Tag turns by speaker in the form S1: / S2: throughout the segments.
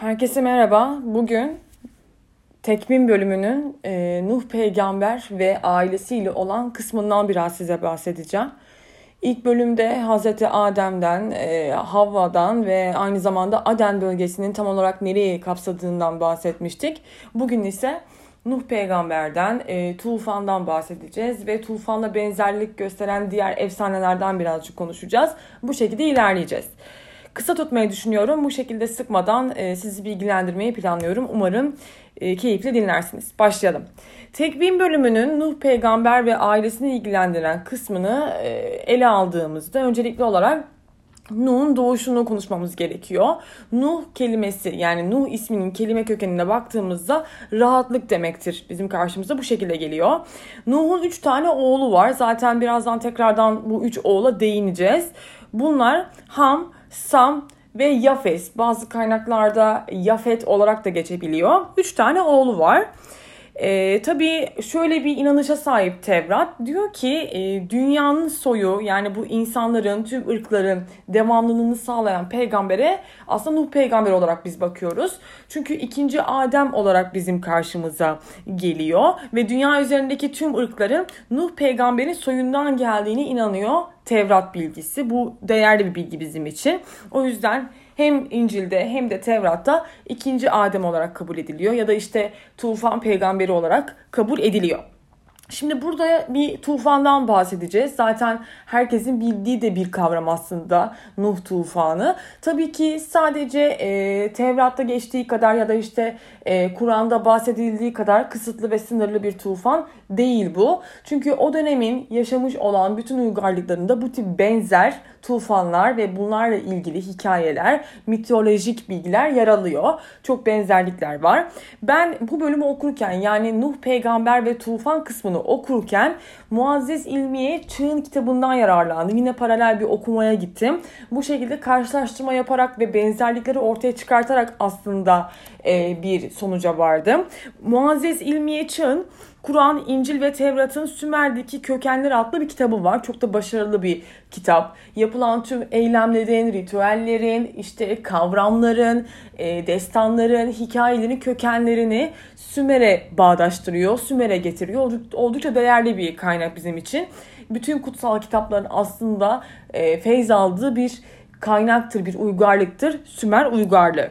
S1: Herkese merhaba. Bugün Tekvim bölümünün e, Nuh peygamber ve ailesiyle olan kısmından biraz size bahsedeceğim. İlk bölümde Hazreti Adem'den, e, Havva'dan ve aynı zamanda Aden bölgesinin tam olarak nereyi kapsadığından bahsetmiştik. Bugün ise Nuh peygamberden, e, tufandan bahsedeceğiz ve tufanla benzerlik gösteren diğer efsanelerden birazcık konuşacağız. Bu şekilde ilerleyeceğiz. Kısa tutmayı düşünüyorum. Bu şekilde sıkmadan e, sizi bilgilendirmeyi planlıyorum. Umarım e, keyifli dinlersiniz. Başlayalım. Tekvim bölümünün Nuh peygamber ve ailesini ilgilendiren kısmını e, ele aldığımızda öncelikli olarak Nuh'un doğuşunu konuşmamız gerekiyor. Nuh kelimesi yani Nuh isminin kelime kökenine baktığımızda rahatlık demektir. Bizim karşımıza bu şekilde geliyor. Nuh'un üç tane oğlu var. Zaten birazdan tekrardan bu üç oğula değineceğiz. Bunlar Ham, Sam ve Yafes. Bazı kaynaklarda Yafet olarak da geçebiliyor. Üç tane oğlu var. E, tabii şöyle bir inanışa sahip Tevrat. Diyor ki e, dünyanın soyu yani bu insanların, tüm ırkların devamlılığını sağlayan peygambere aslında Nuh peygamber olarak biz bakıyoruz. Çünkü ikinci Adem olarak bizim karşımıza geliyor. Ve dünya üzerindeki tüm ırkların Nuh peygamberin soyundan geldiğini inanıyor Tevrat bilgisi. Bu değerli bir bilgi bizim için. O yüzden hem İncil'de hem de Tevrat'ta ikinci Adem olarak kabul ediliyor ya da işte Tufan peygamberi olarak kabul ediliyor. Şimdi burada bir tufandan bahsedeceğiz. Zaten herkesin bildiği de bir kavram aslında Nuh tufanı. Tabii ki sadece e, Tevrat'ta geçtiği kadar ya da işte e, Kur'an'da bahsedildiği kadar kısıtlı ve sınırlı bir tufan değil bu. Çünkü o dönemin yaşamış olan bütün uygarlıklarında bu tip benzer tufanlar ve bunlarla ilgili hikayeler, mitolojik bilgiler yer alıyor. Çok benzerlikler var. Ben bu bölümü okurken yani Nuh peygamber ve tufan kısmını okurken Muazzez İlmiye Çığ'ın kitabından yararlandım. Yine paralel bir okumaya gittim. Bu şekilde karşılaştırma yaparak ve benzerlikleri ortaya çıkartarak aslında e, bir sonuca vardım. Muazzez İlmiye Çığ'ın Kur'an, İncil ve Tevrat'ın Sümer'deki kökenleri adlı bir kitabı var. Çok da başarılı bir kitap. Yapılan tüm eylemlerin, ritüellerin, işte kavramların, e, destanların, hikayelerin kökenlerini Sümer'e bağdaştırıyor, Sümer'e getiriyor. Oldukça değerli bir kaynak bizim için. Bütün kutsal kitapların aslında e, feyz aldığı bir kaynaktır, bir uygarlıktır. Sümer uygarlığı.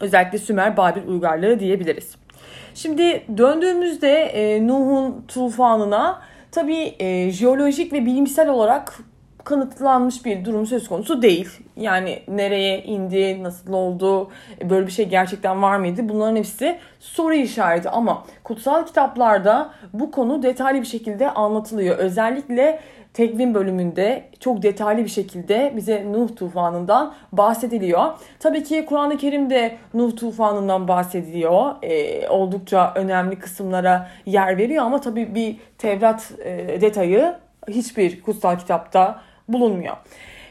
S1: Özellikle Sümer Babil uygarlığı diyebiliriz. Şimdi döndüğümüzde e, Nuh'un tufanına tabii e, jeolojik ve bilimsel olarak kanıtlanmış bir durum söz konusu değil. Yani nereye indi, nasıl oldu, e, böyle bir şey gerçekten var mıydı? Bunların hepsi soru işareti ama kutsal kitaplarda bu konu detaylı bir şekilde anlatılıyor. Özellikle tekvim bölümünde çok detaylı bir şekilde bize Nuh tufanından bahsediliyor. Tabii ki Kur'an-ı Kerim'de Nuh tufanından bahsediliyor. E, oldukça önemli kısımlara yer veriyor ama tabii bir Tevrat e, detayı hiçbir kutsal kitapta bulunmuyor.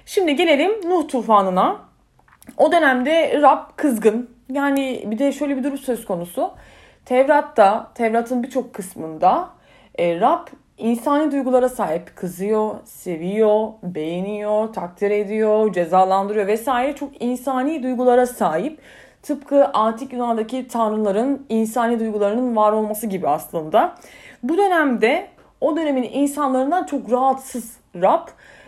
S1: Şimdi gelelim Nuh tufanına. O dönemde Rab kızgın. Yani bir de şöyle bir durum söz konusu. Tevrat'ta, Tevrat'ın birçok kısmında e, Rab insani duygulara sahip. Kızıyor, seviyor, beğeniyor, takdir ediyor, cezalandırıyor vesaire. Çok insani duygulara sahip. Tıpkı antik Yunan'daki tanrıların insani duygularının var olması gibi aslında. Bu dönemde o dönemin insanlarından çok rahatsız Rab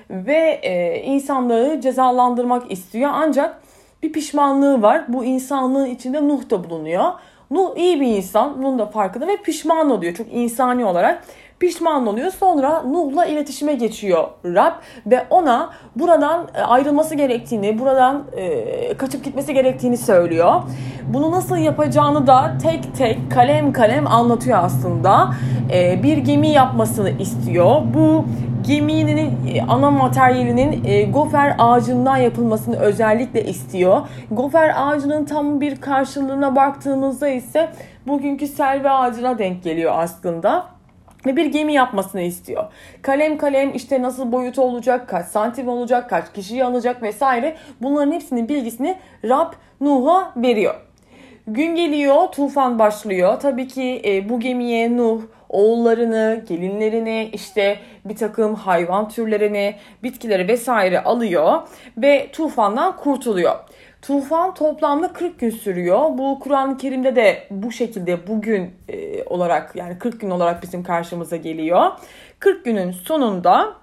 S1: ve e, insanları cezalandırmak istiyor. Ancak bir pişmanlığı var. Bu insanlığın içinde Nuh da bulunuyor. Nuh iyi bir insan. Bunun da farkında ve pişman oluyor. Çok insani olarak pişman oluyor. Sonra Nuh'la iletişime geçiyor Rab ve ona buradan e, ayrılması gerektiğini, buradan e, kaçıp gitmesi gerektiğini söylüyor. Bunu nasıl yapacağını da tek tek kalem kalem anlatıyor aslında. E, bir gemi yapmasını istiyor. Bu geminin ana materyalinin gofer ağacından yapılmasını özellikle istiyor. Gofer ağacının tam bir karşılığına baktığımızda ise bugünkü selvi ağacına denk geliyor aslında ve bir gemi yapmasını istiyor. Kalem kalem işte nasıl boyutu olacak, kaç santim olacak, kaç kişiyi alacak vesaire bunların hepsinin bilgisini Rab Nuh'a veriyor. Gün geliyor, tufan başlıyor. Tabii ki e, bu gemiye Nuh oğullarını, gelinlerini, işte bir takım hayvan türlerini, bitkileri vesaire alıyor ve tufandan kurtuluyor. Tufan toplamda 40 gün sürüyor. Bu Kur'an-ı Kerim'de de bu şekilde bugün e, olarak yani 40 gün olarak bizim karşımıza geliyor. 40 günün sonunda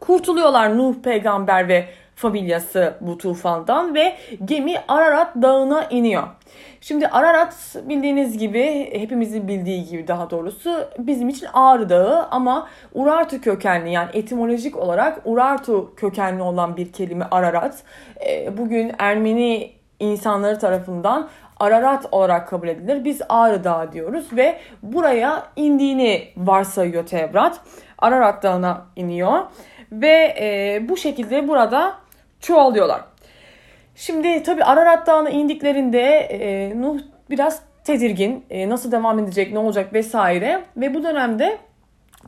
S1: kurtuluyorlar Nuh peygamber ve familyası bu tufandan ve gemi Ararat dağına iniyor. Şimdi Ararat bildiğiniz gibi hepimizin bildiği gibi daha doğrusu bizim için Ağrı Dağı ama Urartu kökenli yani etimolojik olarak Urartu kökenli olan bir kelime Ararat. E, bugün Ermeni insanları tarafından Ararat olarak kabul edilir. Biz Ağrı Dağı diyoruz ve buraya indiğini varsayıyor Tevrat. Ararat Dağı'na iniyor ve e, bu şekilde burada çoğalıyorlar. Şimdi tabi Ararat Dağı'na indiklerinde e, Nuh biraz tedirgin. E, nasıl devam edecek, ne olacak vesaire. Ve bu dönemde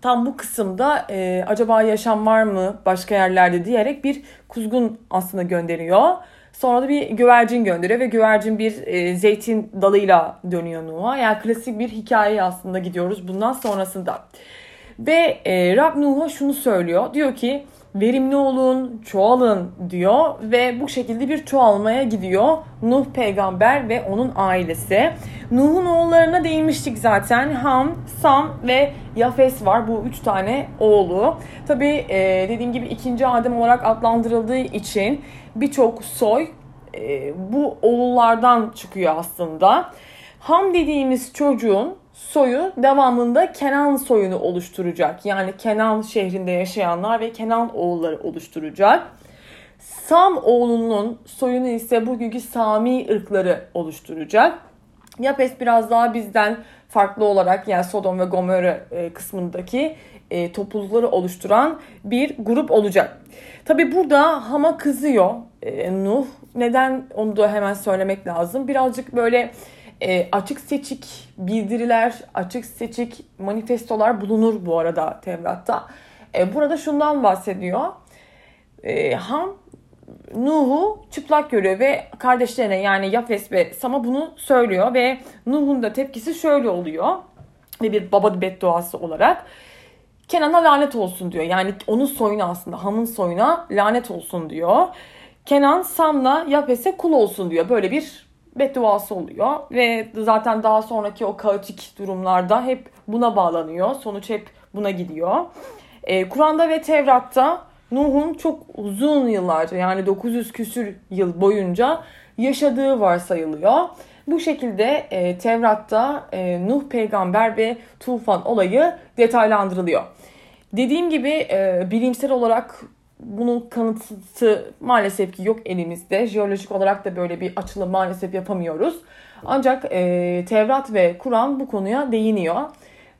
S1: tam bu kısımda e, acaba yaşam var mı başka yerlerde diyerek bir kuzgun aslında gönderiyor. Sonra da bir güvercin gönderiyor ve güvercin bir e, zeytin dalıyla dönüyor Nuh'a. Yani klasik bir hikaye aslında gidiyoruz bundan sonrasında. Ve e, Rab Nuh'a şunu söylüyor. Diyor ki verimli olun, çoğalın diyor ve bu şekilde bir çoğalmaya gidiyor Nuh peygamber ve onun ailesi. Nuh'un oğullarına değinmiştik zaten. Ham, Sam ve Yafes var. Bu üç tane oğlu. Tabi e, dediğim gibi ikinci Adem olarak adlandırıldığı için birçok soy e, bu oğullardan çıkıyor aslında. Ham dediğimiz çocuğun soyu devamında Kenan soyunu oluşturacak. Yani Kenan şehrinde yaşayanlar ve Kenan oğulları oluşturacak. Sam oğlunun soyunu ise bugünkü Sami ırkları oluşturacak. Yapes biraz daha bizden farklı olarak yani Sodom ve Gomorra e, kısmındaki e, toplulukları oluşturan bir grup olacak. Tabi burada Ham'a kızıyor e, Nuh. Neden onu da hemen söylemek lazım. Birazcık böyle e, açık seçik bildiriler, açık seçik manifestolar bulunur bu arada Tevrat'ta. E, burada şundan bahsediyor. E, Ham Nuh'u çıplak görüyor ve kardeşlerine yani Yafes ve Sam'a bunu söylüyor ve Nuh'un da tepkisi şöyle oluyor ve bir baba bedduası olarak Kenan'a lanet olsun diyor. Yani onun soyuna aslında Ham'ın soyuna lanet olsun diyor. Kenan Sam'la Yafes'e kul olsun diyor. Böyle bir bedduası oluyor ve zaten daha sonraki o kaotik durumlarda hep buna bağlanıyor. Sonuç hep buna gidiyor. Ee, Kur'an'da ve Tevrat'ta Nuh'un çok uzun yıllarca yani 900 küsür yıl boyunca yaşadığı varsayılıyor. Bu şekilde e, Tevrat'ta e, Nuh peygamber ve tufan olayı detaylandırılıyor. Dediğim gibi e, bilimsel olarak bunun kanıtı maalesef ki yok elimizde. Jeolojik olarak da böyle bir açılım maalesef yapamıyoruz. Ancak e, Tevrat ve Kur'an bu konuya değiniyor.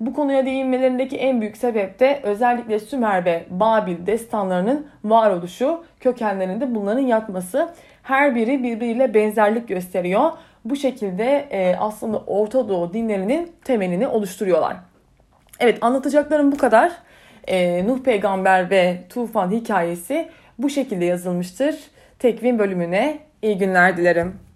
S1: Bu konuya değinmelerindeki en büyük sebep de özellikle Sümer ve Babil destanlarının varoluşu, kökenlerinde bunların yatması. Her biri birbiriyle benzerlik gösteriyor. Bu şekilde e, aslında Orta Doğu dinlerinin temelini oluşturuyorlar. Evet anlatacaklarım bu kadar e, Nuh peygamber ve tufan hikayesi bu şekilde yazılmıştır. Tekvin bölümüne iyi günler dilerim.